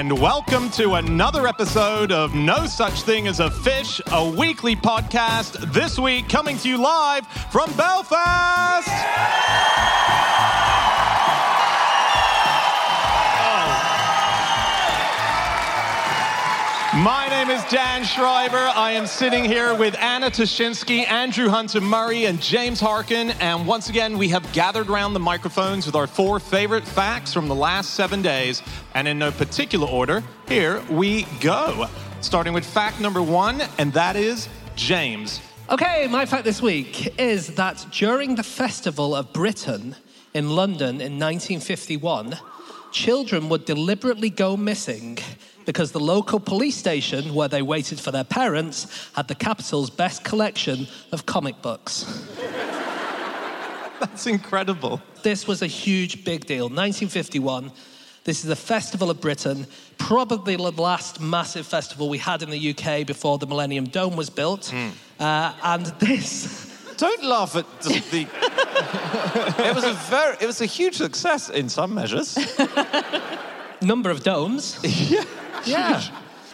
and welcome to another episode of No Such Thing as a Fish, a weekly podcast. This week, coming to you live from Belfast. My name is Dan Schreiber. I am sitting here with Anna Ptaszynski, Andrew Hunter Murray, and James Harkin. And once again, we have gathered around the microphones with our four favorite facts from the last seven days. And in no particular order, here we go. Starting with fact number one, and that is James. Okay, my fact this week is that during the Festival of Britain in London in 1951, children would deliberately go missing because the local police station where they waited for their parents had the capital's best collection of comic books. That's incredible. This was a huge big deal. 1951. This is the Festival of Britain, probably the last massive festival we had in the UK before the Millennium Dome was built. Uh, and this. Don't laugh at the. it was a very, it was a huge success in some measures. number of domes. yeah. Yeah.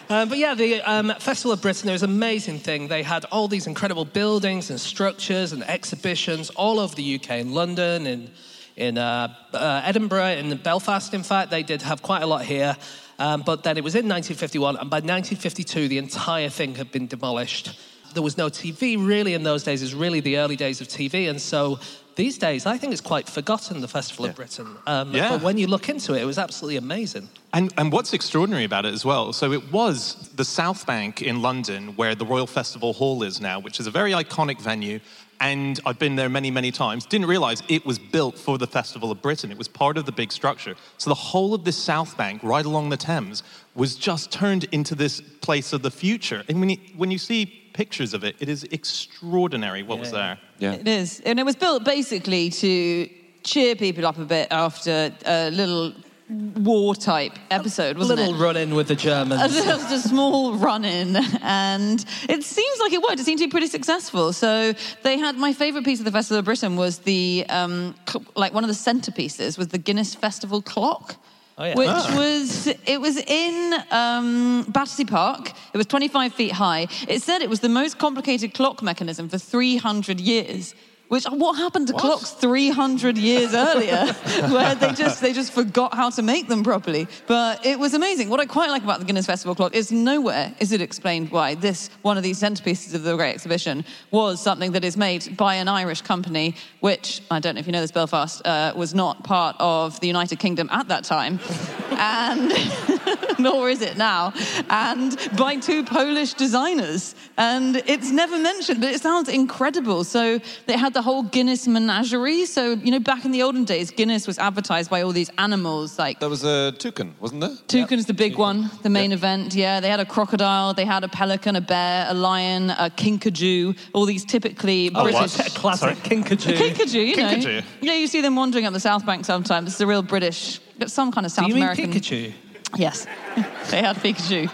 Uh, but yeah, the um, Festival of Britain, it was an amazing thing. They had all these incredible buildings and structures and exhibitions all over the UK, in London, in, in uh, uh, Edinburgh, in Belfast, in fact. They did have quite a lot here. Um, but then it was in 1951, and by 1952, the entire thing had been demolished. There was no TV really in those days. It was really the early days of TV. And so these days, I think it's quite forgotten, the Festival of Britain. Um, Yeah. But when you look into it, it was absolutely amazing. And, and what's extraordinary about it as well, so it was the South Bank in London where the Royal Festival Hall is now, which is a very iconic venue. And I've been there many, many times. Didn't realize it was built for the Festival of Britain. It was part of the big structure. So the whole of this South Bank, right along the Thames, was just turned into this place of the future. And when you, when you see pictures of it, it is extraordinary what was there. Yeah. It is. And it was built basically to cheer people up a bit after a little war type episode, wasn't a little it? run in with the Germans. Just a small run in, and it seems like it worked. It seemed to be pretty successful. So they had my favourite piece of the Festival of Britain was the um, cl- like one of the centerpieces was the Guinness Festival clock. Oh, yeah. Which Ah. was it was in um, Battersea Park. It was 25 feet high. It said it was the most complicated clock mechanism for 300 years. Which what happened to clocks 300 years earlier, where they just they just forgot how to make them properly. But it was amazing. What I quite like about the Guinness Festival clock is nowhere is it explained why this one of these centerpieces of the Great Exhibition was something that is made by an Irish company, which I don't know if you know this, Belfast uh, was not part of the United Kingdom at that time, and nor is it now, and by two Polish designers. And it's never mentioned, but it sounds incredible. So they had the whole Guinness menagerie. So, you know, back in the olden days, Guinness was advertised by all these animals like There was a toucan, wasn't there? Toucan's the big one, the main event. Yeah, they had a crocodile, they had a pelican, a bear, a lion, a kinkajou, all these typically Oh, British. what? Classic kinkajou. Kinkajou, you know. Kinkajou. Yeah, you see them wandering up the South Bank sometimes. It's a real British, some kind of South Do you mean American. Pikachu? Yes, they had Pikachu.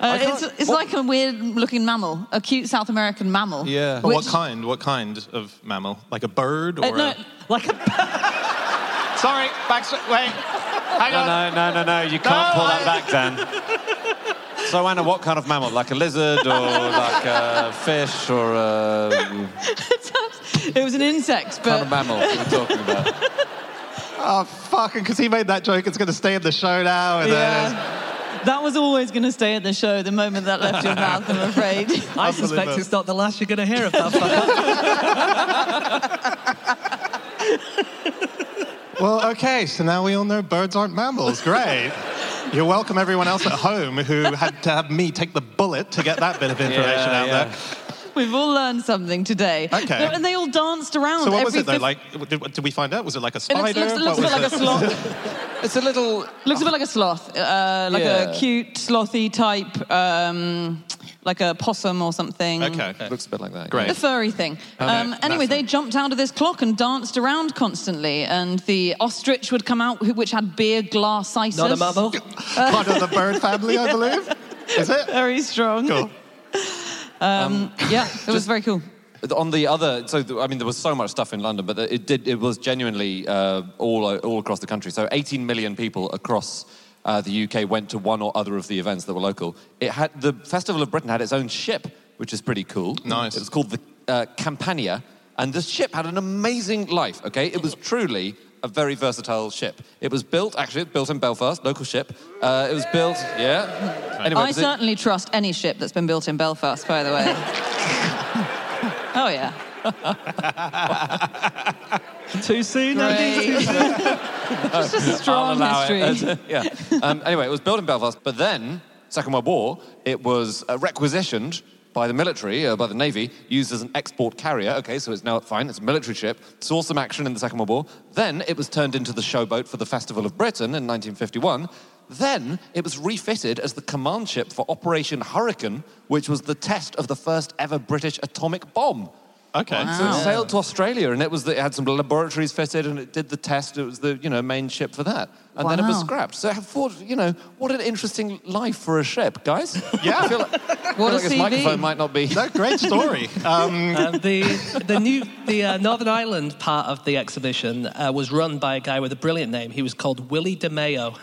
Uh, it's it's what- like a weird looking mammal, a cute South American mammal. Yeah. But what kind? What kind of mammal? Like a bird or Uh, no, a... Like a. Sorry, back. Wait. Hang No, on. no, no, no, no. You can't No, pull I- that back, Dan. So, Anna, what kind of mammal? Like a lizard or like a fish or a it was an insect, kind of but mammal we're talking about? Oh, fucking, because he made that joke, it's going to stay in the show now. And then yeah. That was always going to stay at the show the moment that left your mouth, I'm afraid. I suspect Unbelievable. it's not the last you're going to hear of that fucker. Well, okay, so now we all know birds aren't mammals. Great. You're welcome, everyone else at home who had to have me take the bullet to get that bit of information Yeah, out yeah. there. We've all learned something today. Okay. And they all danced around. So, what was it though? fif- Like, did, did we find out? Was it like a It looks, looks, looks a What bit like a sloth. It's a little. looks a bit like a sloth, uh, like Yeah. a cute slothy type, um, like a possum or something. Okay. Looks a bit like that. Great. The furry thing. Um, anyway, that's they jumped out of this clock and danced around constantly, and the ostrich would come out, which had beer glasitis. Not a mammal. Part of the bird family, I believe. Is it? Very strong. Cool. Yeah, it was very cool. On the other, so th- I mean, there was so much stuff in London, but it did. It was genuinely uh, all all across the country. So 18 million people across uh, the UK went to one or other of the events that were local. It had the Festival of Britain had its own ship, which is pretty cool. Nice. It was called the uh, Campania, and the ship had an amazing life. Okay, it was truly a very versatile ship. It was built, actually, it was built in Belfast, local ship. Uh, it was built, yeah. Anyway, I it certainly trust any ship that's been built in Belfast, by the way. oh, yeah. Too soon, Andy? Great. Just a I'll strong allow it. history. yeah. Um, anyway, it was built in Belfast, but then, Second World War, it was uh, requisitioned by the military, uh, by the Navy, used as an escort carrier. Okay, so it's now fine, it's a military ship. Saw some action in the Second World War. Then it was turned into the showboat for the Festival of Britain in 1951. Then it was refitted as the command ship for Operation Hurricane, which was the test of the first ever British atomic bomb. Okay. So it sailed to Australia, and it was the, it had some laboratories fitted, and it did the test. It was the you know main ship for that, and then it was scrapped. So I thought, you know, what an interesting life for a ship, guys. Yeah. I feel like, I feel What a like this microphone might not be. No, great story. Um, Um, the the new the uh, Northern Ireland part of the exhibition uh, was run by a guy with a brilliant name. He was called Willie DeMayo.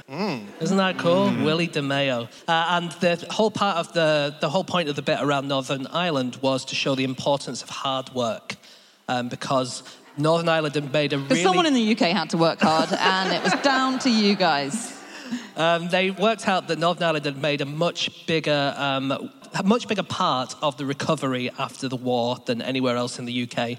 Isn't that cool? Willie DeMayo. Uh, and the whole part of the the whole point of the bit around Northern Ireland was to show the importance of hard work, um, because Northern Ireland had made a Because really someone in the UK had to work hard, and it was down to you guys. Um, they worked out that Northern Ireland had made a much bigger, um, much bigger part of the recovery after the war than anywhere else in the UK.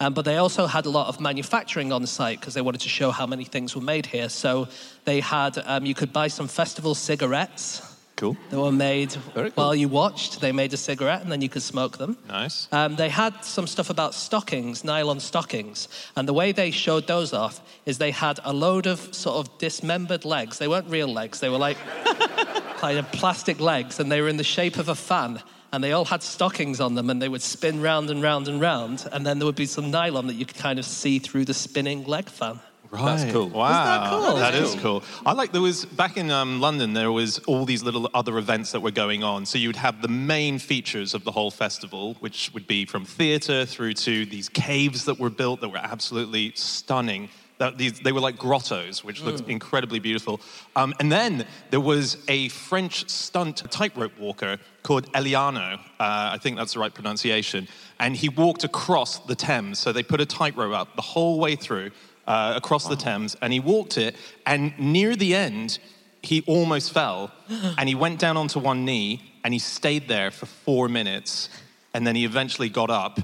Um, but they also had a lot of manufacturing on site because they wanted to show how many things were made here. So they had, um, you could buy some festival cigarettes Cool. They were made cool. while you watched. They made a cigarette and then you could smoke them. nice. Um, they had some stuff about stockings, nylon stockings, and the way they showed those off is they had a load of sort of dismembered legs. They weren't real legs; they were like kind of plastic legs, and they were in the shape of a fan. And they all had stockings on them, and they would spin round and round and round. And then there would be some nylon that you could kind of see through the spinning leg fan. Right. That's cool. Wow. that cool? That is cool. I like there was back in um, London there was all these little other events that were going on. So you'd have the main features of the whole festival, which would be from theatre through to these caves that were built that were absolutely stunning. That these, they were like grottos, which looked incredibly beautiful. Um, and then there was a French stunt tightrope walker called Eliano. Uh, I think that's the right pronunciation. And he walked across the Thames. So they put a tightrope up the whole way through uh, across the Thames, and he walked it. And near the end, he almost fell, and he went down onto one knee, and he stayed there for four minutes, and then he eventually got up.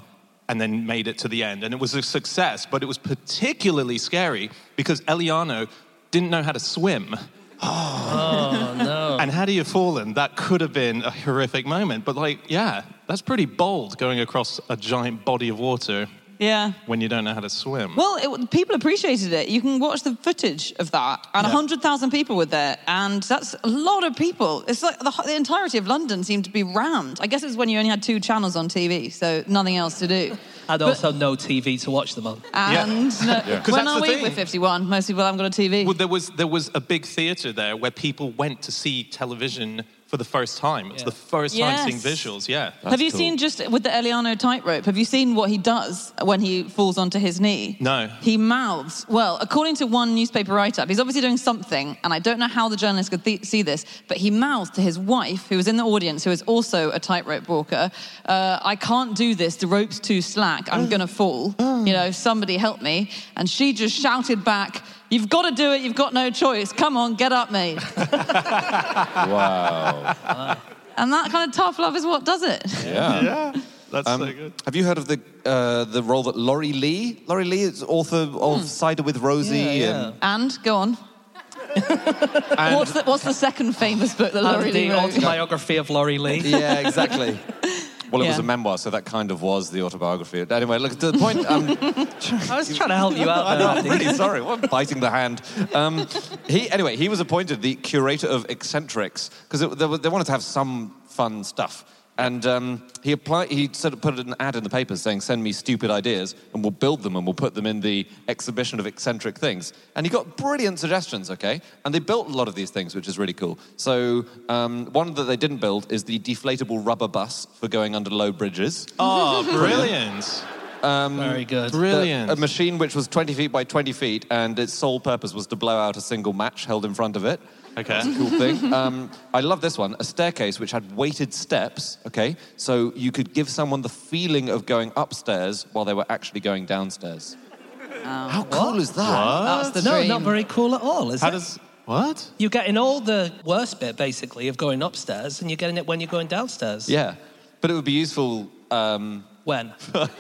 And then made it to the end. And it was a success, but it was particularly scary because Eliano didn't know how to swim. Oh no! And had he have fallen, that could have been a horrific moment. But, like, yeah, that's pretty bold going across a giant body of water Yeah. when you don't know how to swim. Well, it, people appreciated it. You can watch the footage of that, and Yeah. 100,000 people were there, and that's a lot of people. It's like the, the entirety of London seemed to be rammed. I guess it's when you only had two channels on TV, so nothing else to do. And also no TV to watch them on. And no, 'Cause when are we? thing. We're 51. Most people haven't got a TV. Well, there was there was a big theater there where people went to see television for the first time. It's Yeah. the first time seeing visuals. Yeah. have you cool. seen just with the Eliano tightrope? Have you seen what he does when he falls onto his knee? No. He mouths. Well, according to one newspaper write-up, he's obviously doing something, and I don't know how the journalist could th- see this, but he mouths to his wife, who was in the audience, who is also a tightrope walker. Uh, I can't do this. The rope's too slack. I'm gonna fall. You know, somebody help me. And she just shouted back. You've got to do it. You've got no choice. Come on, get up, mate. Wow. And that kind of tough love is what does it. Yeah. Yeah. That's Um, so good. have you heard of the uh, the role that Laurie Lee? Laurie Lee is author of Cider with Rosie. Yeah, yeah. And go on. And, What's the, what's the second famous book that Laurie And Lee the autobiography of Laurie Lee. yeah, exactly. Well, it was a memoir, so that kind of was the autobiography. Anyway, look to the point. Um, I was trying to help you out I there. know, I'm really sorry. Well, I'm biting the hand. Um, he, anyway, he was appointed the curator of eccentrics because they, they wanted to have some fun stuff. And um, he applied. He sort of put an ad in the paper saying, "Send me stupid ideas, and we'll build them, and we'll put them in the exhibition of eccentric things." And he got brilliant suggestions. Okay, and they built a lot of these things, which is really cool. So um, one that they didn't build is the deflatable rubber bus for going under low bridges. Oh, brilliant. Very good. Brilliant. A machine which was 20 feet by 20 feet, and its sole purpose was to blow out a single match held in front of it. Okay. cool thing. Um, I love this one. A staircase which had weighted steps. Okay, so you could give someone the feeling of going upstairs while they were actually going downstairs. How cool is that? That's the No, dream. not very cool at all, is How it? does what? You're getting all the worst bit, basically, of going upstairs, and you're getting it when you're going downstairs. Yeah, but it would be useful. Um, When? But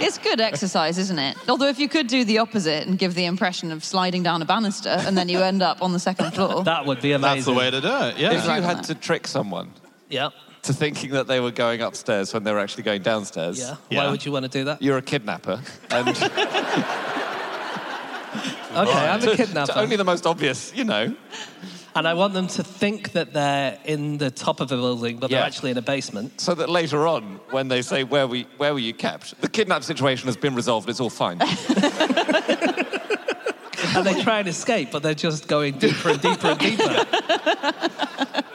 it's good exercise, isn't it? Although if you could do the opposite and give the impression of sliding down a banister and then you end up on the second floor. That would be amazing. That's the way to do it. yeah. if Yeah. you had to trick someone Yeah. to thinking that they were going upstairs when they were actually going downstairs, Yeah. Yeah. Why would you want to do that? you're a kidnapper. And Okay, I'm a to kidnapper. only the most obvious, you know. And I want them to think that they're in the top of a building, but they're Yeah. actually in a basement. So that later on, when they say, where, we, where were you kept? The kidnap situation has been resolved, it's all fine. And they try and escape, but they're just going deeper and deeper and deeper.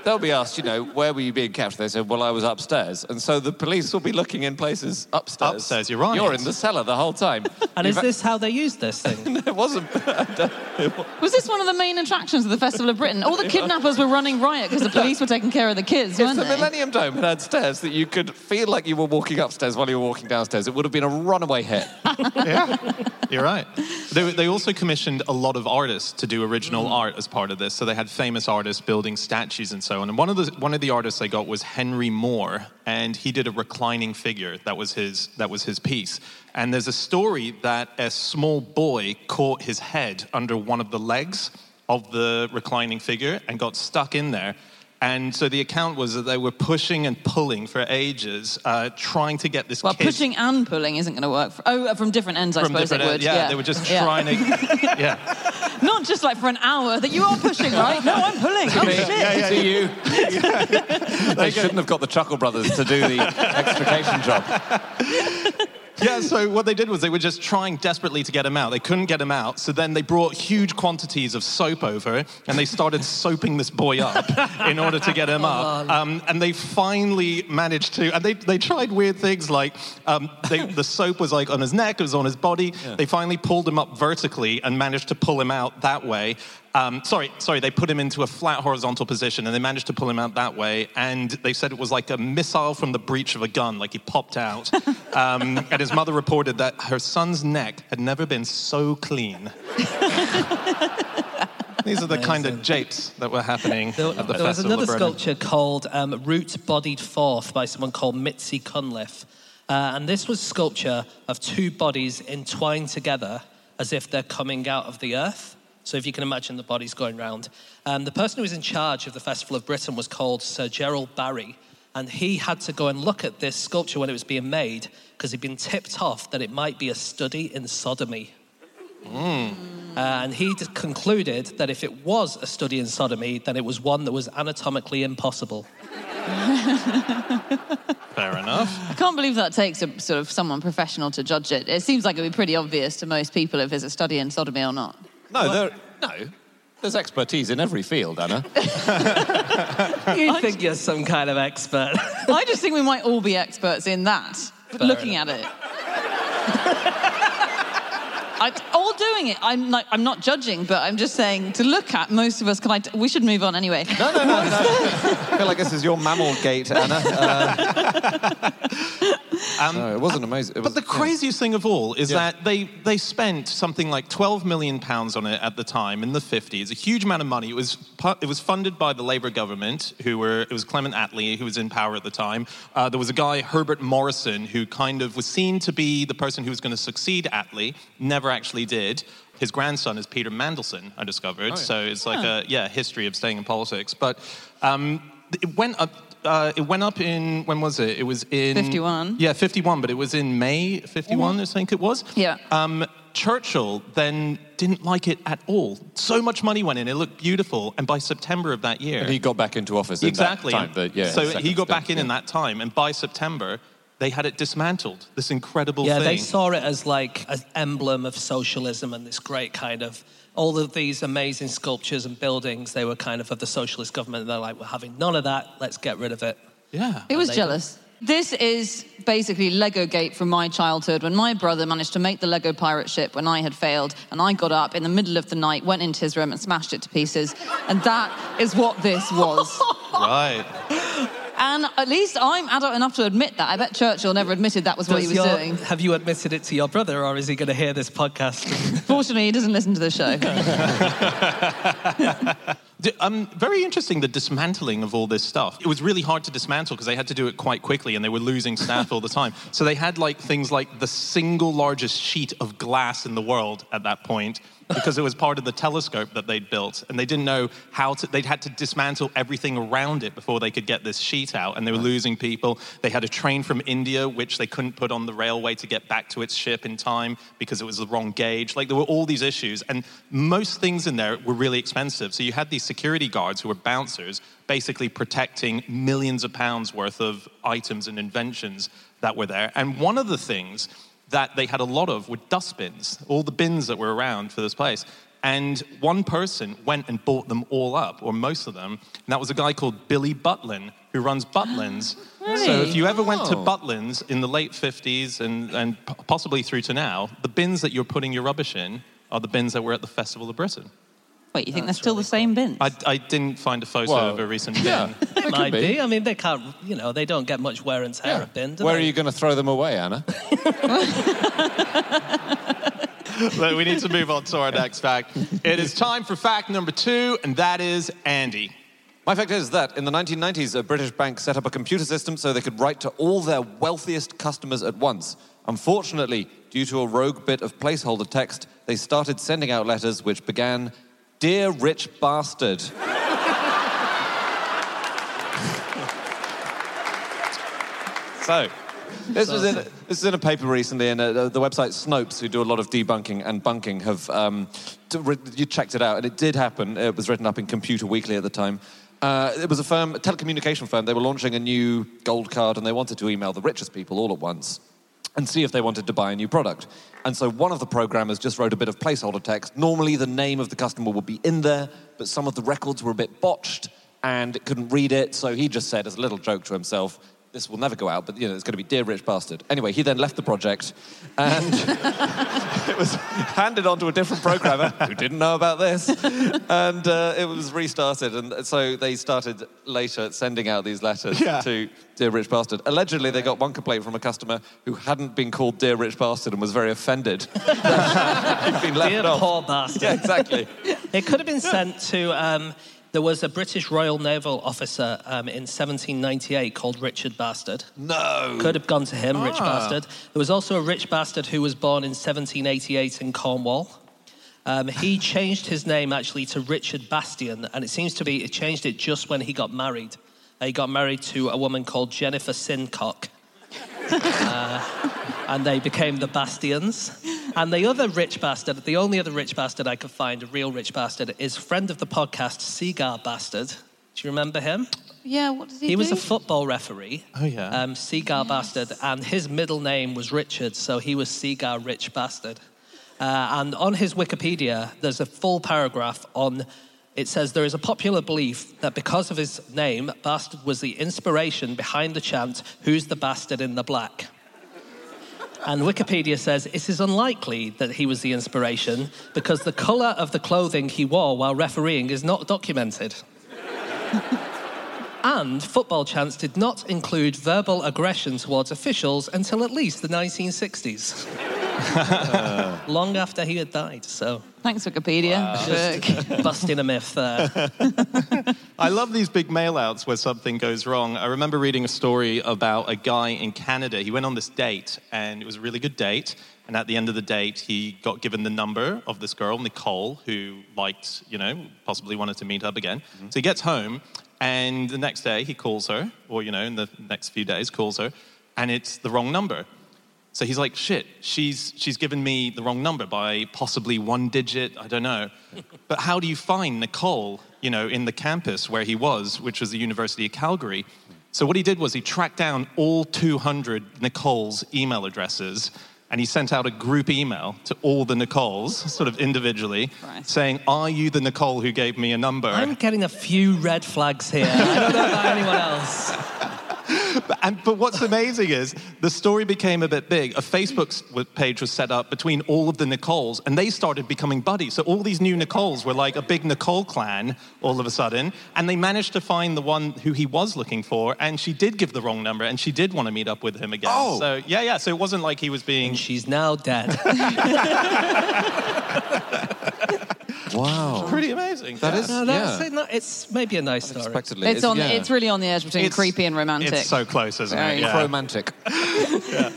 They'll be asked, you know, where were you being kept? They said, well, I was upstairs. And so the police will be looking in places upstairs. Upstairs, you're right. You're in the cellar the whole time. And is You've- this how they used this thing? It wasn't. Was this one of the main attractions of the Festival of Britain? All the kidnappers were running riot because the police were taking care of the kids, If weren't the they? Millennium Dome had had stairs that you could feel like you were walking upstairs while you were walking downstairs, it would have been a runaway hit. yeah, you're right. They, they also commissioned a lot of artists to do original Mm. art as part of this. So they had famous artists building statues and so on. And one of the one of the artists they got was Henry Moore, and he did a reclining figure. That was his that was his piece. And there's a story that a small boy caught his head under one of the legs of the reclining figure and got stuck in there. And so the account was that they were pushing and pulling for ages, uh, trying to get this well, kid pushing and pulling isn't going to work. For, oh, from different ends, I from suppose it different. would. yeah, they were just Yeah. trying to. Yeah. Not just like for an hour that you are pushing, right? No, I'm pulling. Oh, shit. to you. they shouldn't have got the Chuckle Brothers to do the extrication job. Yeah, so what they did was they were just trying desperately to get him out. They couldn't get him out, so then they brought huge quantities of soap over and they started soaping this boy up in order to get him up. Um, and they finally managed to, and they, they tried weird things like um, they, the soap was like on his neck, it was on his body. They finally pulled him up vertically and managed to pull him out that way. Um, sorry, sorry, they put him into a flat horizontal position and they managed to pull him out that way. And they said it was like a missile from the breech of a gun, like he popped out. Um, and his mother reported that her son's neck had never been so clean. These are the kind of japes that were happening There, at the there was Festival another of Britain. sculpture called um, Root Bodied Forth by someone called Mitzi Cunliffe. Uh, and this was sculpture of two bodies entwined together as if they're coming out of the earth. So if you can imagine the bodies going round. Um, the person who was in charge of the Festival of Britain was called Sir Gerald Barry. And he had to go and look at this sculpture when it was being made because he'd been tipped off that it might be a study in sodomy. Uh, and he d- concluded that if it was a study in sodomy, then it was one that was anatomically impossible. Fair enough. I can't believe that takes a sort of someone professional to judge it. It seems like it would be pretty obvious to most people if it's a study in sodomy or not. No, there, no. There's expertise in every field, Anna. You think you're some kind of expert. I just think we might all be experts in that, looking at it. I, all doing it. I'm like, I'm not judging, but I'm just saying to look at. Most of us can. I, we should move on anyway. No, no, no, no. I feel like this is your mammal gate, Anna. Uh, no, it wasn't amazing. It was, But the craziest thing of all is that they, they spent something like 12 million pounds on it at the time in the 50s, a huge amount of money. It was, it was funded by the Labour government, who were, it was Clement Attlee, who was in power at the time. Uh, there was a guy, Herbert Morrison, who kind of was seen to be the person who was going to succeed Attlee, never actually did. His grandson is Peter Mandelson, I discovered. So it's like a yeah history of staying in politics. But um, it went up. Uh, it went up in when was it? It was in 51. Yeah, 51, but it was in May 51, I think it was. Yeah. Um, Churchill then didn't like it at all. So much money went in, it looked beautiful, and by September of that year, and he got back into office in exactly. that time. But yeah, so he got stint, back in yeah. in that time, and by September, they had it dismantled. This incredible yeah, thing. they saw it as like an emblem of socialism and this great kind of all of these amazing sculptures and buildings. They were kind of of the socialist government. And they're like, we're having none of that. Let's get rid of it. yeah. it was they- jealous? This is basically Lego Gate from my childhood when my brother managed to make the Lego pirate ship when I had failed, and I got up in the middle of the night, went into his room, and smashed it to pieces. And that is what this was. Right. And at least I'm adult enough to admit that. I bet Churchill never admitted that was what he was your- doing. Have you admitted it to your brother, or is he going to hear this podcast? Fortunately, he doesn't listen to the show. D- Um, very interesting, the dismantling of all this stuff. It was really hard to dismantle because they had to do it quite quickly and they were losing staff all the time. So they had like things like the single largest sheet of glass in the world at that point because it was part of the telescope that they'd built. And they didn't know how to, they'd had to dismantle everything around it before they could get this sheet out. And they were losing people. They had a train from India, which they couldn't put on the railway to get back to its ship in time because it was the wrong gauge. Like there were all these issues. And most things in there were really expensive. So you had these security guards who were bouncers basically protecting millions of pounds worth of items and inventions that were there. And one of the things that they had a lot of were dustbins, all the bins that were around for this place. And one person went and bought them all up, or most of them. And that was a guy called Billy Butlin, who runs Butlins. So if you ever went to Oh. Butlins in the late 50s and, and possibly through to now, the bins that you're putting your rubbish in are the bins that were at the Festival of Britain. Wait, you think they're still the same bin? I, I didn't find a photo Well, of a recent bin. Yeah, it Might be. be. I mean, they can't. You know, they don't get much wear and tear Yeah. at bin. do Where are you going to throw them away, Anna? But we need to move on to our next fact. It is time for fact number two, and that is Andy. My fact is that in the 1990s, a British bank set up a computer system so they could write to all their wealthiest customers at once. Unfortunately, due to a rogue bit of placeholder text, they started sending out letters which began, Dear Rich Bastard. so, this was in this is in a paper recently, and uh, the website Snopes, who do a lot of debunking and bunking, have um, re- you checked it out, and it did happen. It was written up in Computer Weekly at the time. Uh, it was a firm, a telecommunication firm. They were launching a new gold card, and they wanted to email the richest people all at once and see if they wanted to buy a new product. And so one of the programmers just wrote a bit of placeholder text. Normally, the name of the customer would be in there, but some of the records were a bit botched, and couldn't read it. So he just said, as a little joke to himself, "This will never go out, but you know, it's going to be dear rich bastard." Anyway, he then left the project, and it was handed on to a different programmer who didn't know about this, and uh, it was restarted. And so they started later sending out these letters Yeah. to Dear Rich Bastard. Allegedly, they got one complaint from a customer who hadn't been called Dear Rich Bastard and was very offended. He'd been left Dear off. poor bastard. Yeah, exactly. It could have been sent to. Um, there was a British Royal Naval officer um, in 1798 called Richard Bastard. No. Could have gone to him, Rich Ah. Bastard. There was also a Rich Bastard who was born in 1788 in Cornwall. Um, he changed his name actually to Richard Bastion, and it seems to be he changed it just when he got married. Uh, he got married to a woman called Jennifer Sincock. Uh, and they became the Bastions. And the other rich bastard, the only other rich bastard I could find, a real rich bastard, is friend of the podcast, Segar Bastard. Do you remember him? yeah, what does he, He do? was a football referee. Oh, yeah. Um, Segar Bastard, and his middle name was Richard, so he was Segar Rich Bastard. Uh, and on his Wikipedia, there's a full paragraph on. It says there is a popular belief that because of his name, Bastard was the inspiration behind the chant, "Who's the bastard in the black?" And Wikipedia says it is unlikely that he was the inspiration because the colour of the clothing he wore while refereeing is not documented. And football chants did not include verbal aggression towards officials until at least the 1960s. Long after he had died, so Thanks, Wikipedia. Fuck. busting a myth there. I love these big mail outs where something goes wrong. I remember reading a story about a guy in Canada. He went on this date, and it was a really good date. And at the end of the date, he got given the number of this girl, Nicole, who liked, you know, possibly wanted to meet up again. Mm-hmm. So he gets home, and the next day he calls her, or, you know, in the next few days, calls her, and it's the wrong number. So he's like, shit, she's, she's given me the wrong number by possibly one digit, I don't know. but how do you find Nicole, you know, in the campus where he was, which was the University of Calgary? So what he did was he tracked down all 200 Nicole's email addresses and he sent out a group email to all the Nicoles, sort of individually, Right. saying, Are you the Nicole who gave me a number? I'm getting a few red flags here. I don't know about anyone else. but, and, but what's amazing is the story became a bit big. A Facebook page was set up between all of the Nicoles, and they started becoming buddies. So all these new Nicoles were like a big Nicole clan all of a sudden, and they managed to find the one who he was looking for, and she did give the wrong number, and she did want to meet up with him again. Oh. So yeah, yeah. So it wasn't like he was being. And she's now dead. Wow. Pretty amazing. That yeah. is- No, that's Yeah. it. No, it's maybe a nice story. Unexpectedly. It's on. yeah. It's really on the edge between It's- creepy and romantic. It's so close, isn't Very it? Yeah. Romantic.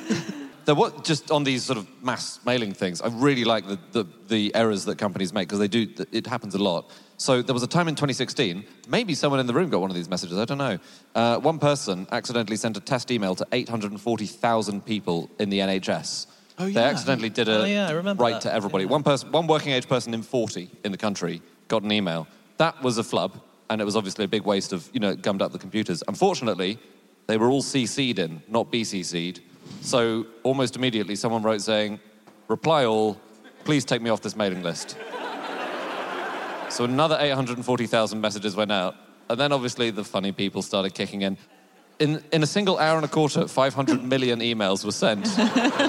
There were just on these sort of mass mailing things. I really like the, the, the errors that companies make because they do. It happens a lot. So there was a time in 2016. Maybe someone in the room got one of these messages. I don't know. Uh, one person accidentally sent a test email to 840,000 people in the NHS. Oh, They accidentally did a Oh, yeah, I remember right that. to everybody. One person, one working age person in 40 in the country got an email. That was a flub, and it was obviously a big waste of you know gummed up the computers. Unfortunately, they were all CC'd in, not BCC'd. So almost immediately, someone wrote saying, "Reply all, please take me off this mailing list." so another 840,000 messages went out, and then obviously the funny people started kicking in. In, in a single hour and a quarter, 500 million emails were sent.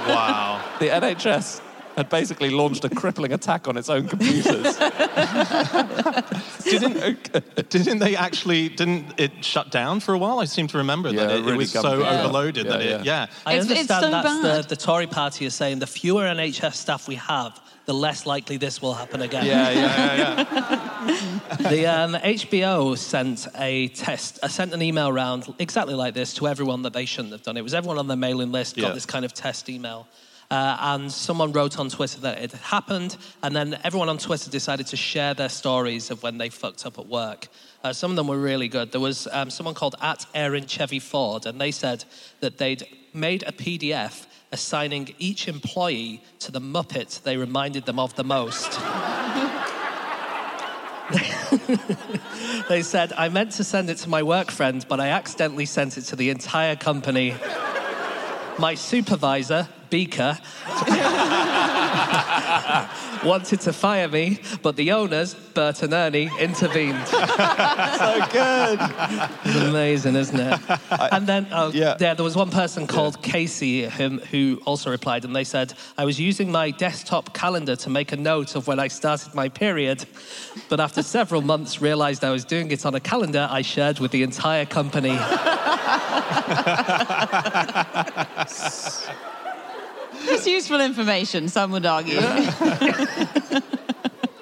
Wow. The NHS had basically launched a crippling attack on its own computers. didn't, didn't they actually, didn't it shut down for a while? I seem to remember Yeah, that it it, it was so it overloaded Yeah, that it, yeah. yeah. I It's- it's understand so that's bad. the, the Tory party is saying the fewer NHS staff we have, the less likely this will happen again. yeah, yeah, yeah. The um, HBO sent a test, uh, sent an email round exactly like this to everyone that they shouldn't have done. It was everyone on their mailing list got Yeah. this kind of test email. Uh, and someone wrote on Twitter that it had happened, and then everyone on Twitter decided to share their stories of when they fucked up at work. Uh, some of them were really good. There was um, someone called at Erin Chevy Ford, and they said that they'd made a PDF assigning each employee to the Muppet they reminded them of the most. They said, I meant to send it to my work friend, but I accidentally sent it to the entire company. My supervisor, Beaker, wanted to fire me, but the owners, Bert and Ernie, intervened. so good. It's amazing, isn't it? and then, oh, Yeah. yeah. there was one person called Casey whom, who also replied, and they said, I was using my desktop calendar to make a note of when I started my period, but after several months realized I was doing it on a calendar I shared with the entire company. It's useful information, some would argue.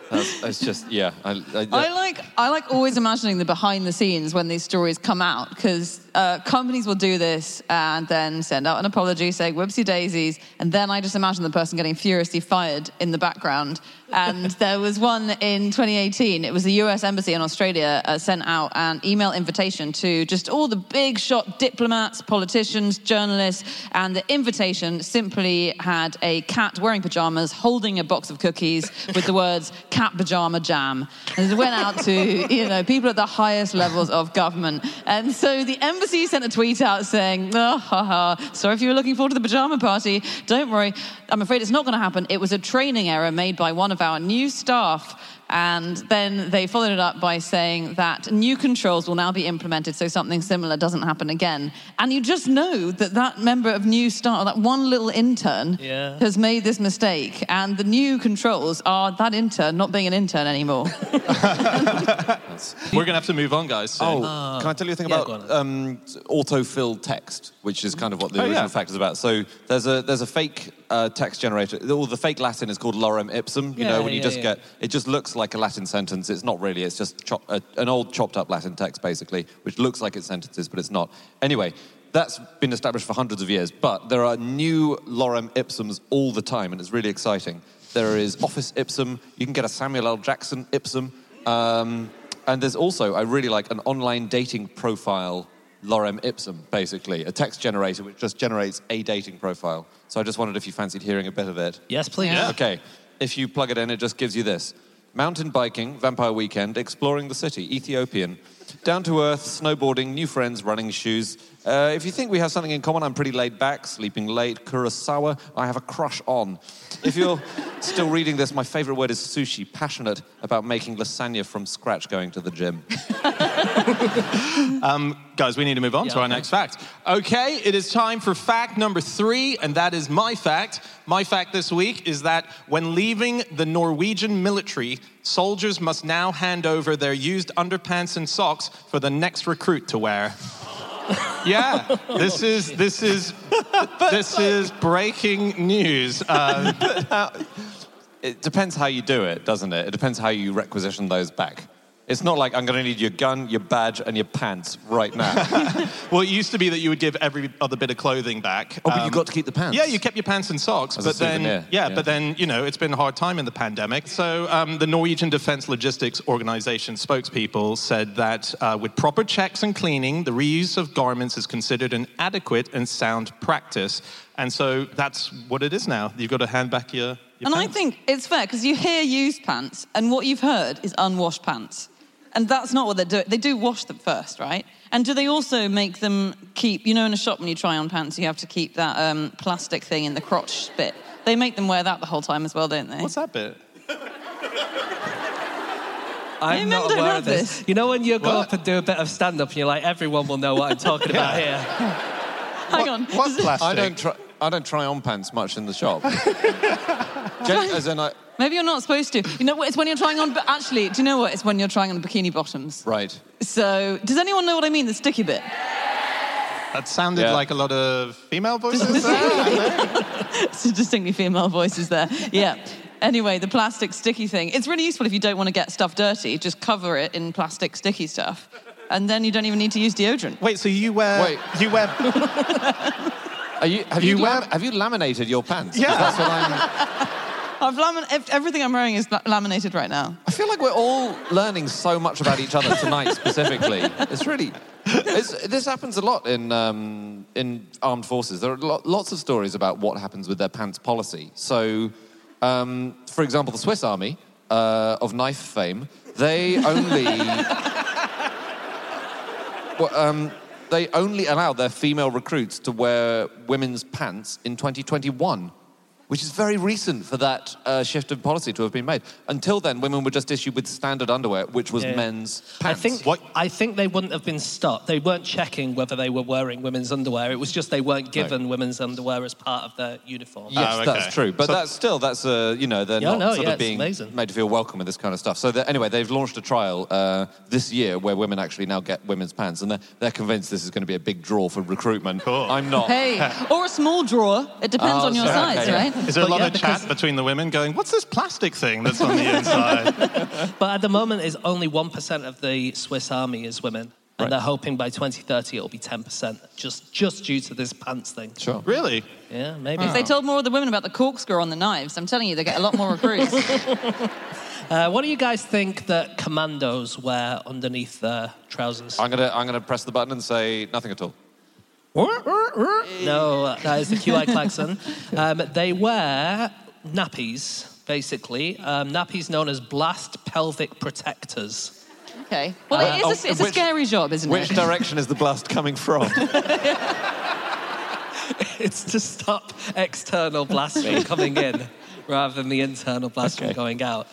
That's, that's just, yeah. I, I, I like I like always imagining the behind the scenes when these stories come out because uh, companies will do this and then send out an apology saying whoopsie daisies, and then I just imagine the person getting furiously fired in the background. And there was one in 2018. It was the U.S. Embassy in Australia uh, sent out an email invitation to just all the big shot diplomats, politicians, journalists, and the invitation simply had a cat wearing pajamas holding a box of cookies with the words "cat pajama jam," and it went out to you know people at the highest levels of government. And so the embassy sent a tweet out saying, oh, ha, ha, "Sorry if you were looking forward to the pajama party. Don't worry, I'm afraid it's not going to happen. It was a training error made by one of our new staff." And then they followed it up by saying that new controls will now be implemented so something similar doesn't happen again. And you just know that that member of new staff, that one little intern, Yeah. has made this mistake. And the new controls are that intern not being an intern anymore. We're going to have to move on, guys. soon. Oh, can I tell you a thing yeah, about go on. um, autofill text, which is kind of what the Oh, original yeah. fact is about? So there's a there's a fake uh, text generator. Or the fake Latin is called lorem ipsum. You Yeah, know, when you yeah, just yeah. get it just looks like a Latin sentence. It's not really. It's just chop, uh, an old chopped up Latin text, basically, which looks like it's sentences, but it's not. Anyway. That's been established for hundreds of years, but there are new lorem ipsums all the time, and it's really exciting. There is Office ipsum. You can get a Samuel L. Jackson ipsum. Um, and there's also, I really like an online dating profile lorem ipsum, basically, a text generator which just generates a dating profile. So I just wondered if you fancied hearing a bit of it. Yes, please. Yeah. Okay, if you plug it in, it just gives you this mountain biking, vampire weekend, exploring the city, Ethiopian. Down to earth, snowboarding, new friends, running shoes, Uh, if you think we have something in common, I'm pretty laid back, sleeping late, Kurosawa, I have a crush on. If you're still reading this, my favorite word is sushi, passionate about making lasagna from scratch going to the gym. Guys, we need to move on Yeah, to our okay. next fact. Okay, it is time for fact number three, and that is my fact. My fact this week is that when leaving the Norwegian military, soldiers must now hand over their used underpants and socks for the next recruit to wear. yeah, this is this is this is breaking news. Um, It depends how you do it, doesn't it? It depends how you requisition those back. It's not like I'm going to need your gun, your badge, and your pants right now. well, it used to be that you would give every other bit of clothing back. oh, but you Um, got to keep the pants. Yeah, you kept your pants and socks, As a but then souvenir, yeah, yeah. but then you know it's been a hard time in the pandemic. So um, the Norwegian Defence Logistics Organization spokespeople said that uh, with proper checks and cleaning, the reuse of garments is considered an adequate and sound practice. And so that's what it is now. You've got to hand back your. your And I think it's fair because you hear used pants, and what you've heard is unwashed pants. And that's not what they do. They do wash them first, right? And do they also make them keep, you know, in a shop when you try on pants, you have to keep that um, plastic thing in the crotch bit. They make them wear that the whole time as well, don't they? What's that bit? I'm men not aware of this. this. You know when you go What? up and do a bit of stand up and you're like, everyone will know what I'm talking about here. Hang on. What plastic? I don't try. I don't try on pants much in the shop. Gen- as in, I, Maybe you're not supposed to. You know what? It's when you're trying on, but actually, do you know what? It's when you're trying on bikini bottoms. right. So, does anyone know what I mean? The sticky bit. That sounded Yeah. like a lot of female voices. there. Some distinctly female voices there. Yeah. Anyway, the plastic sticky thing. It's really useful if you don't want to get stuff dirty. Just cover it in plastic sticky stuff. And then you don't even need to use deodorant. Wait, so you wear Wait. you wear Are you, have, you, You wear- lam- have you laminated your pants? 'Cause Yeah. Lamin- everything I'm wearing is laminated right now. I feel like we're all learning so much about each other tonight, specifically. It's really. It's, this happens a lot in, um, in armed forces. There are lo- lots of stories about what happens with their pants policy. So, um, for example, the Swiss Army uh, of knife fame, they only. well, um, they only allowed their female recruits to wear women's pants in 2021, which is very recent for that uh, shift in policy to have been made. Until then, women were just issued with standard underwear, which was Yeah. men's I pants. think What- I think they wouldn't have been stopped. They weren't checking whether they were wearing women's underwear. It was just they weren't given women's underwear as part of their uniform. Yes, Oh, okay. that's true. But So- that's still that's uh, you know they're Yeah, not no, sort yeah, of being made to feel welcome with this kind of stuff. So that- anyway, they've launched a trial uh, this year where women actually now get women's pants, and they're, they're convinced this is going to be a big draw for recruitment. Cool. I'm not. Hey, or a small drawer. It depends Oh, on your sorry, size, okay. right? Is there a lot yeah, of chat between the women going, what's this plastic thing that's on the inside? But at the moment, it's only 1% of the Swiss army is women. And Right. they're hoping by 2030 it'll be 10%, just, just due to this pants thing. Sure. really? Yeah, maybe. If they told more of the women about the corkscrew on the knives, I'm telling you, they get a lot more recruits. Uh, what do you guys think that commandos wear underneath their trousers? I'm gonna I'm gonna press the button and say nothing at all. No, that is the QI klaxon. Um, they wear nappies, basically. Um, nappies known as blast pelvic protectors. Okay. Well, Uh, it is a, oh, it's a scary job, isn't Which it? Which direction is the blast coming from? It's to stop external blast from coming in rather than the internal blast Okay. from going out.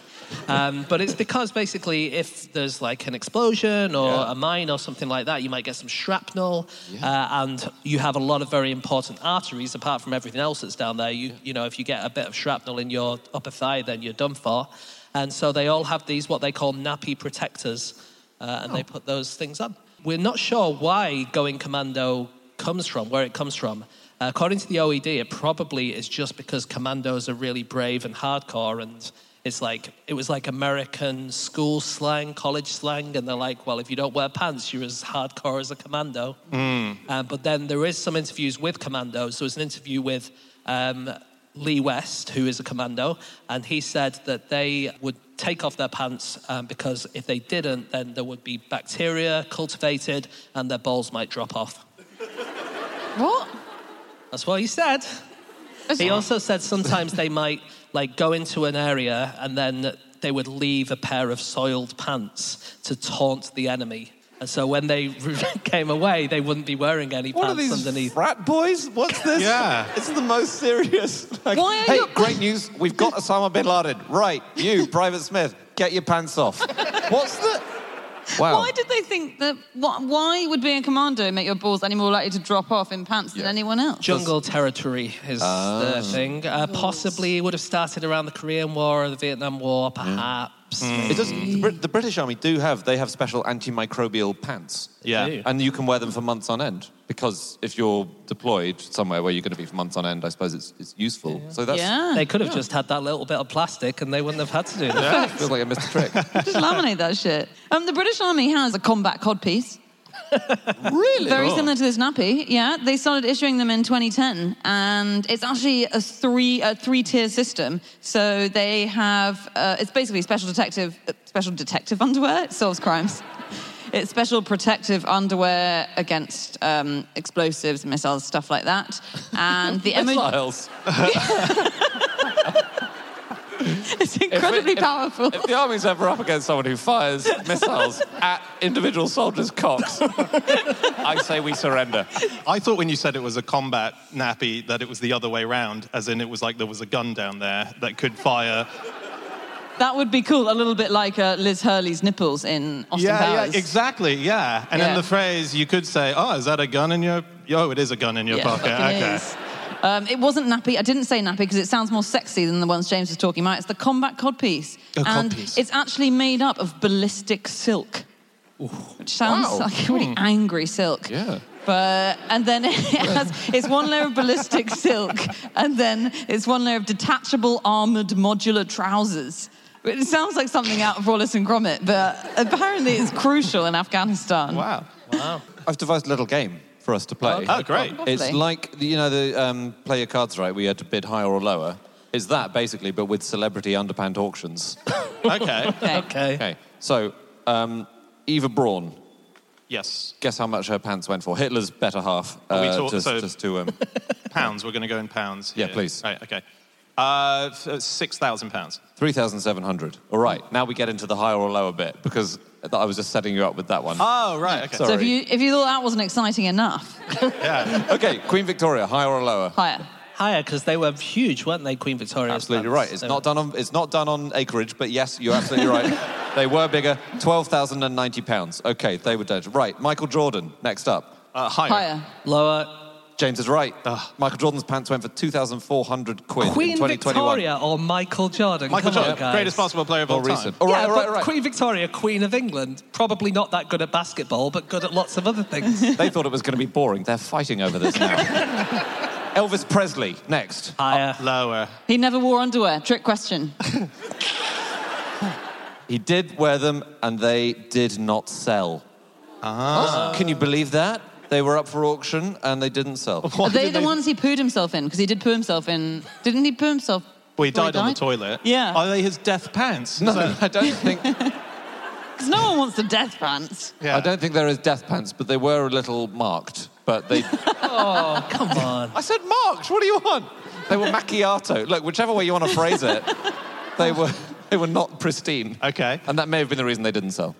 Um, but it's because basically, if there's like an explosion or Yeah. a mine or something like that, you might get some shrapnel, uh, and you have a lot of very important arteries apart from everything else that's down there. You, you know, if you get a bit of shrapnel in your upper thigh, then you're done for. And so they all have these what they call nappy protectors, uh, and they put those things on. We're not sure why going commando comes from, where it comes from. According to the OED, it probably is just because commandos are really brave and hardcore, and it's like it was like American school slang, college slang, and they're like, well, if you don't wear pants, you're as hardcore as a commando. Uh, but then there is some interviews with commandos. There was an interview with um, Lee West, who is a commando, and he said that they would take off their pants um, because if they didn't, then there would be bacteria cultivated and their balls might drop off. What? That's what he said. He also said sometimes they might like go into an area and then they would leave a pair of soiled pants to taunt the enemy. And so when they came away, they wouldn't be wearing any What are pants these underneath. frat boys? What's this? Yeah. This is the most serious. Like, Why are hey, you- great news. We've got Osama bin Laden. Right, you, Private Smith, get your pants off. What's the. Wow. Why did they think that? Why, why would being a commando make your balls any more likely to drop off in pants than anyone else? Jungle territory is the thing. Uh, possibly would have started around the Korean War or the Vietnam War, perhaps. It does, the, Brit- the British Army do have, they have special antimicrobial pants. Yeah. do. And you can wear them for months on end because if you're deployed somewhere where you're going to be for months on end, I suppose it's, it's useful. So that's yeah. They could have just had that little bit of plastic and they wouldn't have had to do that. It feels like I missed a trick. Just laminate that shit. Um, the British Army has a combat codpiece. really? Very Oh. similar to this nappy. Yeah, they started issuing them in 2010, and it's actually a three a three tier system. So they have uh, it's basically special detective special detective underwear. It solves crimes. It's special protective underwear against um, explosives, missiles, stuff like that. And the Missiles. it's incredibly if- powerful. If the army's ever up against someone who fires missiles at individual soldiers' cocks, I say we surrender. I thought when you said it was a combat nappy that it was the other way round, as in it was like there was a gun down there that could fire. That would be cool. A little bit like uh, Liz Hurley's nipples in Austin yeah, Powers. yeah, exactly, yeah. And Yeah. then the phrase you could say, "Oh, is that a gun in your? Oh, it is a gun in your Yeah, pocket." Okay. is. Um, it wasn't nappy. I didn't say nappy because it sounds more sexy than the ones James was talking about. It's the combat codpiece. Oh, and codpiece. it's actually made up of ballistic silk. Which sounds Wow. like a really angry silk. Yeah. But and then it has it's one layer of ballistic silk, and then it's one layer of detachable armored modular trousers. It sounds like something out of Wallace and Gromit, but apparently it's crucial in Afghanistan. Wow! Wow. I've devised a little game for us to play. Oh, great. It's like, you know, the um, play your cards right, we had to bid higher or lower. Is that basically, but with celebrity underpant auctions? Okay. Okay. Okay. okay. So, um, Eva Braun, yes. guess how much her pants went for? Hitler's better half. Are we uh, talk- just, so- just to. Um, Pounds. We're going to go in pounds. Yeah, here. please. Right. Okay. Uh, six thousand pounds. 3,700. All right, now we get into the higher or lower bit because I was just setting you up with that one. Oh, right. Okay. Sorry. So if you if you thought that wasn't exciting enough, Yeah. Okay, Queen Victoria, higher or lower? higher. Higher because they were huge, weren't they, Queen Victoria? Absolutely pants? right. It's They not done on it's not done on acreage, but yes, you're absolutely right. They were bigger, twelve thousand and ninety pounds. Okay, they were dead. Right, Michael Jordan. Next up, Uh, higher. Higher. Lower. James is right. Michael Jordan's pants went for two thousand four hundred quid in Queen 2021. Victoria or Michael Jordan? Michael Come on, Jordan, guys. greatest basketball player of all More time. recent. All right, yeah, all right, all right. Queen Victoria, Queen of England, probably not that good at basketball, but good at lots of other things. They thought it was going to be boring. They're fighting over this now. Elvis Presley. Next. Higher. Lower. He never wore underwear. Trick question. He did wear them, and they did not sell. Ah. Can you believe that? They were up for auction, and they didn't sell. Are they the ones he pooed himself in? Because he did poo himself in. Didn't he poo himself? Well, he before died on the toilet. Yeah. Are they his death pants? No, So- I don't think. Because no one wants the death pants. yeah. I don't think they're his death pants, but they were a little marked. But they. Oh, come on. I said marked. What do you want? They were macchiato. Look, whichever way you want to phrase it, they were they were not pristine. Okay. And that may have been the reason they didn't sell.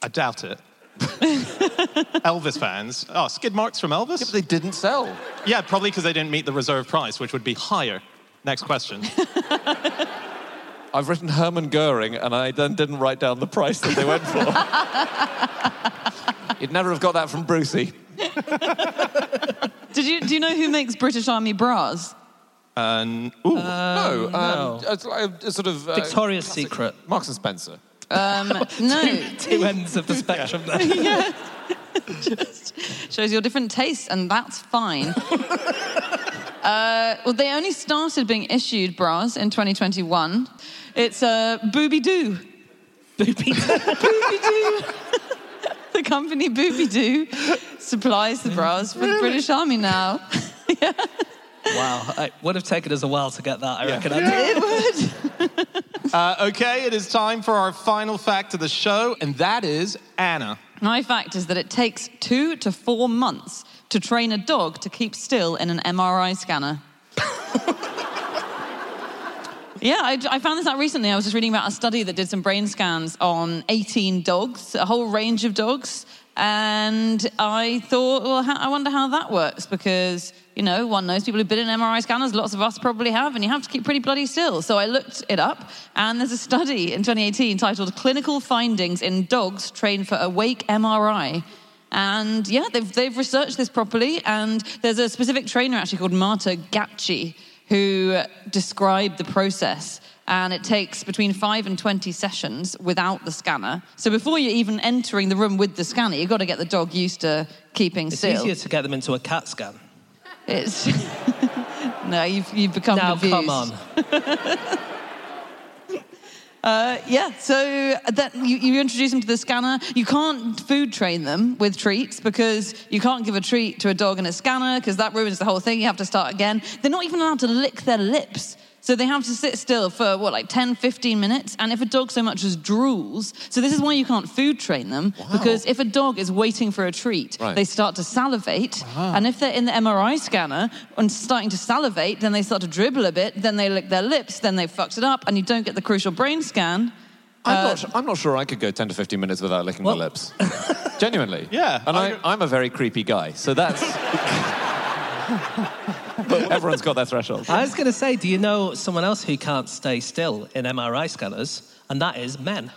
I doubt it. Elvis fans. Oh, skid marks from Elvis? But they didn't sell. Yeah, probably because they didn't meet the reserve price, which would be higher. Next question. I've written Hermann Goering, and I then didn't write down the price that they went for. You'd never have got that from Brucey. Did you? Do you know who makes British Army bras? And ooh, no, um, no. It's like a sort of uh, Victoria's Secret. Marks and Spencer. Um, no. Two ends of the spectrum there. yeah. Just Shows your different tastes, and that's fine. uh, well, they only started being issued bras in 2021. It's uh, Booby Doo. Booby. Booby Doo. the company Booby Doo supplies the bras for the British Army now. Wow, it would have taken us a while to get that, I reckon. Andy. uh, okay, it is time for our final fact of the show, and that is Anna. My fact is that it takes two to four months to train a dog to keep still in an MRI scanner. Yeah, I, I found this out recently. I was just reading about a study that did some brain scans on 18 dogs, a whole range of dogs. And I thought, well, how, I wonder how that works because, you know, one knows people who've been in MRI scanners, lots of us probably have, and you have to keep pretty bloody still. So I looked it up, and there's a study in 2018 titled Clinical Findings in Dogs Trained for Awake MRI. And yeah, they've, they've researched this properly, and there's a specific trainer actually called Marta Gácsi who described the process. And it takes between five and 20 sessions without the scanner. So before you're even entering the room with the scanner, you've got to get the dog used to keeping It's still. It's easier to get them into a CAT scan. It's no, you've you've become Now, confused. come on. Uh, yeah, so that you, you introduce them to the scanner. You can't food train them with treats because you can't give a treat to a dog in a scanner because that ruins the whole thing. You have to start again. They're not even allowed to lick their lips. So they have to sit still for what, like 10, 15 minutes? And if a dog so much as drools, so this is why you can't food train them, because if a dog is waiting for a treat, Right. they start to salivate. Uh-huh. And if they're in the MRI scanner and starting to salivate, then they start to dribble a bit, then they lick their lips, then they've fucked it up, and you don't get the crucial brain scan. I'm, not, uh, I'm not sure I could go 10 to 15 minutes without licking Well- my lips. Genuinely. Yeah, And I, I- I'm a very creepy guy, so that's. but everyone's got their threshold. I was going to say, do you know someone else who can't stay still in MRI scanners? And that is men.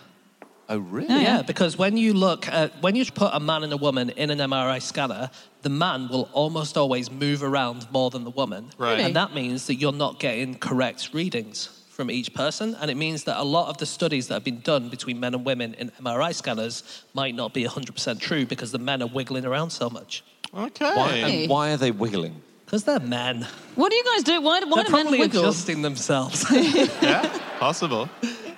Oh, really? Yeah. Yeah, because when you look at, when you put a man and a woman in an MRI scanner, the man will almost always move around more than the woman. Right. Really? And that means that you're not getting correct readings from each person. And it means that a lot of the studies that have been done between men and women in MRI scanners might not be 100% true because the men are wiggling around so much. Okay. Why, and why are they wiggling? Because they're men. What do you guys do? Why, why They're do men probably wiggle? adjusting themselves. Yeah, possible.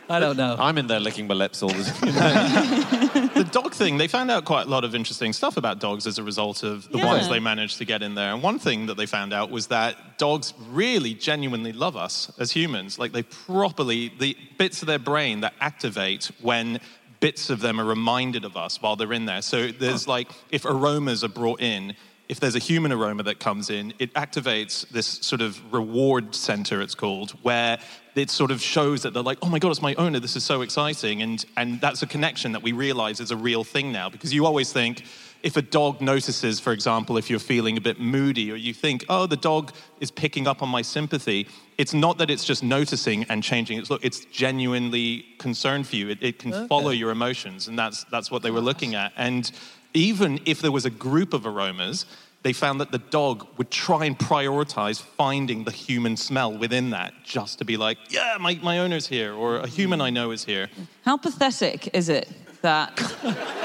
I don't know. I'm in there licking my lips all the time. the dog thing, they found out quite a lot of interesting stuff about dogs as a result of the Yeah. ones they managed to get in there. And one thing that they found out was that dogs really genuinely love us as humans. Like they properly, the bits of their brain that activate when bits of them are reminded of us while they're in there. So there's like, if aromas are brought in, if there's a human aroma that comes in, it activates this sort of reward center, it's called, where it sort of shows that they're like, oh my God, it's my owner, this is so exciting. And, and that's a connection that we realize is a real thing now. Because you always think, if a dog notices, for example, if you're feeling a bit moody, or you think, oh, the dog is picking up on my sympathy, it's not that it's just noticing and changing its look, it's genuinely concerned for you. It, it can follow your emotions, and that's, that's what they were looking at. And even if there was a group of aromas, they found that the dog would try and prioritize finding the human smell within that just to be like, yeah, my, my owner's here, or a human I know is here. How pathetic is it that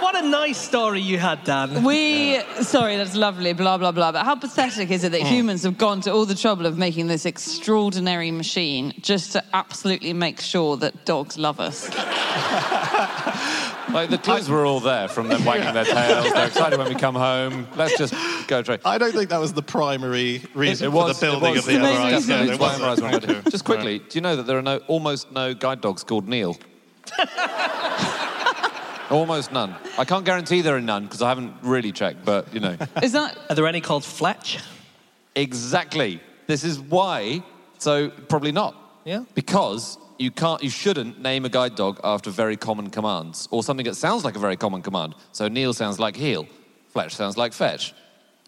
What a nice story you had, Dan. we, sorry, that's lovely, blah, blah, blah, but how pathetic is it Hmm. that humans have gone to all the trouble of making this extraordinary machine just to absolutely make sure that dogs love us? Like the clues were all there from them wagging their tails. They're excited when we come home. Let's just go trade. I don't think that was the primary reason It for was the building it of was, the the main MRI reason. scanner. Definitely, it's why It wasn't. MRIs were. Just quickly, do you know that there are no almost no guide dogs called Neil? almost none. I can't guarantee there are none because I haven't really checked, but you know. Is that, Are there any called Fletch? Exactly. This is why. So probably not. Yeah. Because you can't, you shouldn't name a guide dog after very common commands or something that sounds like a very common command. So Neil sounds like heel, Fletch sounds like fetch,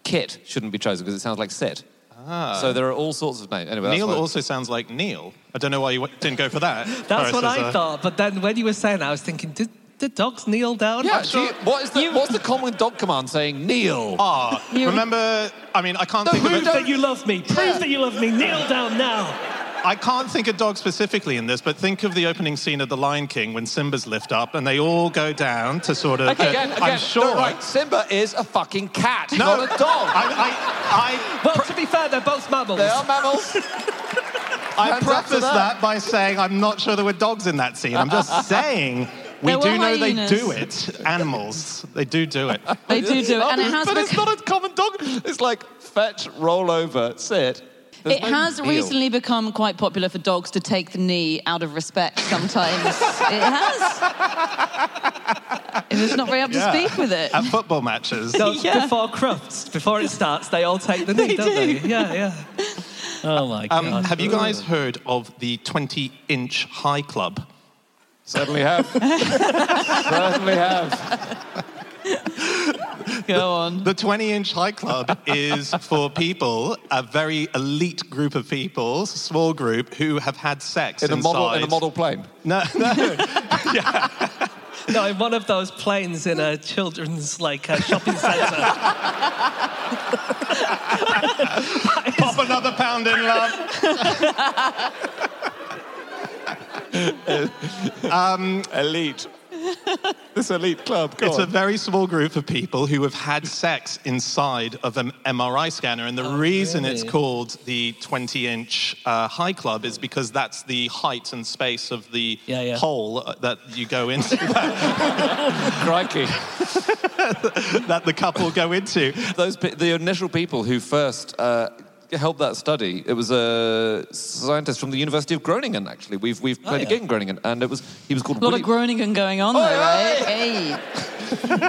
Kit shouldn't be chosen because it sounds like sit. Ah. So there are all sorts of names. Anyway, Neil why- also sounds like Neil. I don't know why you didn't go for that. That's what as I a- thought. But then when you were saying that, I was thinking, did, did dogs kneel down? Yeah. do you- what is the, what's the common dog command saying? Neil. Ah, You... remember? I mean, I can't think of Prove it. that you love me. Prove that you love me. Kneel down now. I can't think of dogs specifically in this, but think of the opening scene of The Lion King when Simba's lift up and they all go down to sort of. Okay, again, again, I'm sure. no, right. Simba is a fucking cat, No, not a dog. I, I, Well, to be fair, they're both mammals. they are mammals. I, I Hands up to preface that. that by saying I'm not sure there were dogs in that scene. I'm just saying. We There do know hyenas. they do it. Animals, they do do it. they do do it, and it has but it's not a common dog. It's like fetch, roll over, sit. There's It no has deal. recently become quite popular for dogs to take the knee out of respect sometimes. it has. It's not very up to Yeah. speed with it. At football matches. Dogs Yeah. before crufts, before it starts, they all take the knee, They don't do. they? Yeah, yeah. Oh my god. Um, have you guys heard of the 20 inch high club? Certainly have. Certainly have. Go on. The 20 inch high club is for people, a very elite group of people, small group, who have had sex In a model in a model plane. No, no. No, in one of those planes in a children's like uh, shopping centre. Pop another pound in, love. Elite. this elite club. Go It's on. a very small group of people who have had sex inside of an MRI scanner. And the reason it's called the 20 inch uh, high club is because that's the height and space of the Yeah, yeah. hole uh, that you go into, Crikey. that the couple go into. Those the initial people who first uh, helped that study. It was a scientist from the University of Groningen. Actually, we've we've oh, played yeah. a gig in Groningen, and it was he was called A lot Willy, of Groningen going on, oh, though, right? Hey.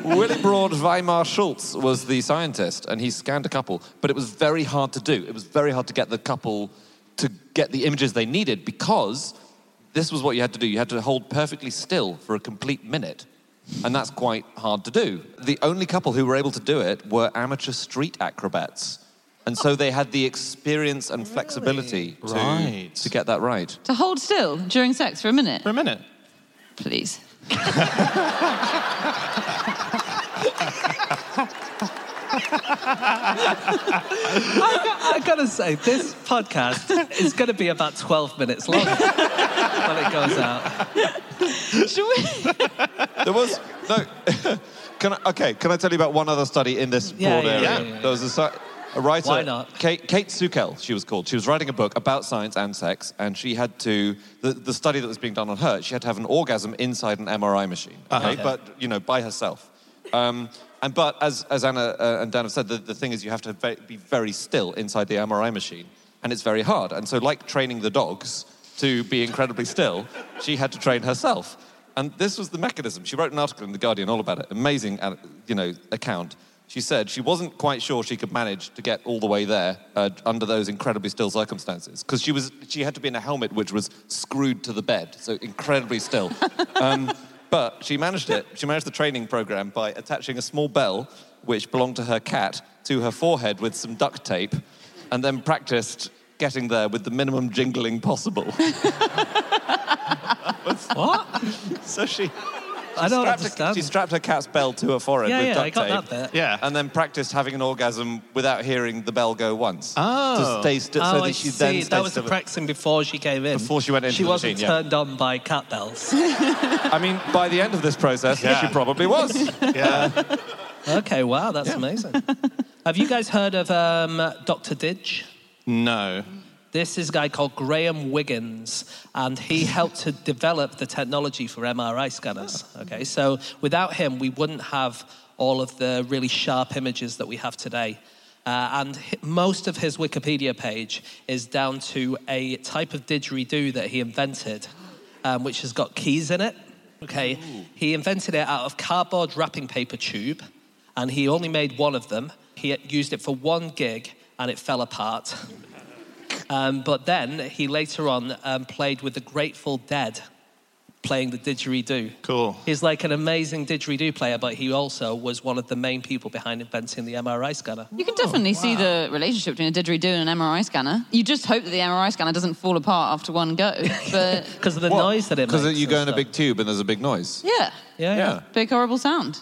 Willibrord Weijmar Schultz was the scientist, and he scanned a couple, but it was very hard to do. It was very hard to get the couple to get the images they needed because this was what you had to do. You had to hold perfectly still for a complete minute. And that's quite hard to do. The only couple who were able to do it were amateur street acrobats. And so they had the experience and flexibility to, Right. to get that right. To hold still during sex for a minute, For a minute. please. I gotta say, this podcast is gonna be about 12 minutes long when it goes out. Should we? There was no. can I, okay, can I tell you about one other study in this Yeah, broad yeah, area? yeah, yeah, yeah. There was a, sci- a writer. Why not? Kayt, Kayt Sukel, she was called. She was writing a book about science and sex, and she had to the, the study that was being done on her. She had to have an orgasm inside an MRI machine. Okay, Okay. but you know by herself. Um, and but as as Anna uh, and Dan have said, the, the thing is you have to ve- be very still inside the MRI machine, and it's very hard. And so, like training the dogs to be incredibly still, she had to train herself. And this was the mechanism. She wrote an article in the Guardian all about it. Amazing, uh, you know, account. She said she wasn't quite sure she could manage to get all the way there uh, under those incredibly still circumstances because she was she had to be in a helmet which was screwed to the bed, so incredibly still. Um, but she managed it. She managed the training program by attaching a small bell, which belonged to her cat, to her forehead with some duct tape, and then practiced getting there with the minimum jingling possible. What? so she, I don't strapped her, understand. she strapped her cat's bell to her forehead Yeah, with yeah, duct I got tape. that bit. Yeah. And then practiced having an orgasm without hearing the bell go once. Oh. To stay still, Oh, so I that she see. then that was the still. practicing before she came in. Before she went into She the wasn't machine, yeah. turned on by cat bells. I mean, by the end of this process, Yeah. she probably was. Yeah. okay, wow, that's amazing. Have you guys heard of um, Dr. Didge? no. This is a guy called Graham Wiggins, and he helped to develop the technology for MRI scanners. Okay, so without him, we wouldn't have all of the really sharp images that we have today. Uh, and most of his Wikipedia page is down to a type of didgeridoo that he invented, um, which has got keys in it. Okay, he invented it out of cardboard wrapping paper tube, and he only made one of them. He used it for one gig, and it fell apart. Um, but then he later on um, played with the Grateful Dead, playing the didgeridoo. Cool. He's like an amazing didgeridoo player, but he also was one of the main people behind inventing the MRI scanner. You can definitely see the relationship between a didgeridoo and an MRI scanner. You just hope that the MRI scanner doesn't fall apart after one go. But Because of the noise that it makes. Because you and go in a stuff. big tube and there's a big noise. yeah, Yeah, yeah. Yeah. big horrible sound.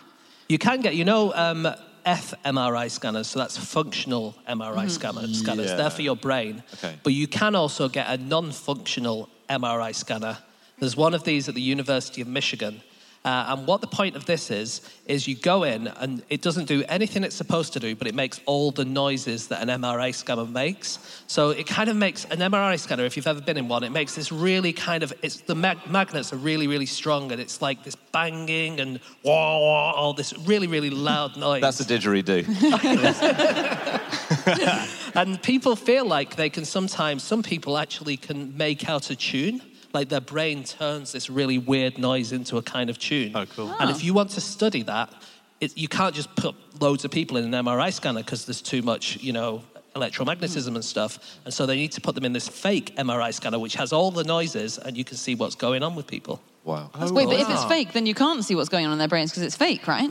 You can get, you know, um, fMRI scanners, so that's functional MRI mm-hmm. scanner, scanners. Yeah. They're for your brain. Okay. But you can also get a non functional MRI scanner. There's one of these at the University of Michigan. Uh, and what the point of this is, is you go in and it doesn't do anything it's supposed to do, but it makes all the noises that an MRI scanner makes. So it kind of makes an MRI scanner, if you've ever been in one, it makes this really kind of, it's the mag- magnets are really, really strong and it's like this banging and wah, wah, all this really, really loud noise. That's a didgeridoo. And people feel like they can sometimes, some people actually can make out a tune. Like their brain turns this really weird noise into a kind of tune. Oh, cool. And if you want to study that, it, you can't just put loads of people in an MRI scanner because there's too much, you know, electromagnetism and stuff. And so they need to put them in this fake MRI scanner, which has all the noises, and you can see what's going on with people. Wow. Wait, but if it's fake, then you can't see what's going on in their brains because it's fake, right?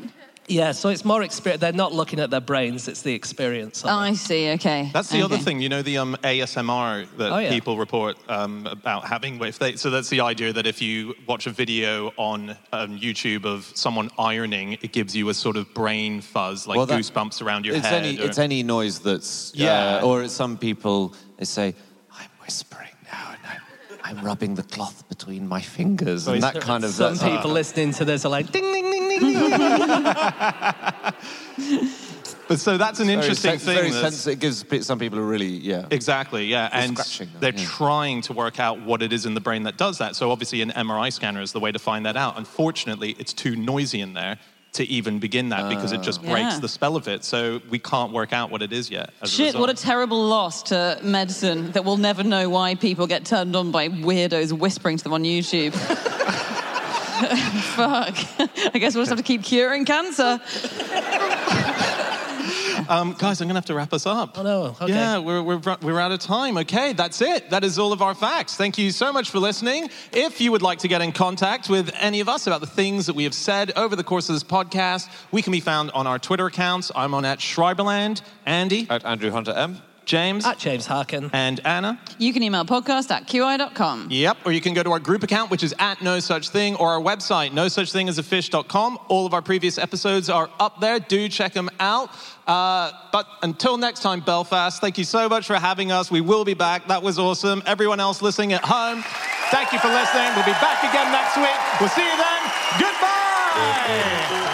Yeah, so it's more experience. They're not looking at their brains; it's the experience. Of Oh, it. I see. Okay. That's the other thing, you know, the um, ASMR that Oh, yeah. people report um, about having. If they, so that's the idea that if you watch a video on um, YouTube of someone ironing, it gives you a sort of brain fuzz, like Well, that- goosebumps around your it's head. Any, or- It's any noise that's. Yeah. Uh, or it's some people, they say, I'm whispering now and I'm, I'm rubbing the cloth between my fingers. And that kind of. Some that's- people listening to this are like ding ding ding ding. ding. but so that's an very interesting sens- thing. Very that's- It gives some people a really, yeah. Exactly, yeah. And scratching them, they're yeah. trying to work out what it is in the brain that does that. So obviously an MRI scanner is the way to find that out. Unfortunately, it's too noisy in there to even begin that because it just ah. breaks Yeah. the spell of it. So we can't work out what it is yet. as a Shit, what a terrible loss to medicine that we'll never know why people get turned on by weirdos whispering to them on YouTube. Fuck. I guess we'll just have to keep curing cancer. Um, guys, I'm going to have to wrap us up. Oh, no. Okay. Yeah, we're, we're, we're out of time. Okay, that's it. That is all of our facts. Thank you so much for listening. If you would like to get in contact with any of us about the things that we have said over the course of this podcast, we can be found on our Twitter accounts. I'm on at Schreiberland, Andy, At Andrew Hunter M. James, At James Harkin. and Anna. You can email podcast at qi.com. Yep, or you can go to our group account, which is at no such thing, or our website, no such thing as a fish.com. All of our previous episodes are up there. Do check them out. Uh, but until next time, Belfast, thank you so much for having us. We will be back. That was awesome. Everyone else listening at home, thank you for listening. We'll be back again next week. We'll see you then. Goodbye.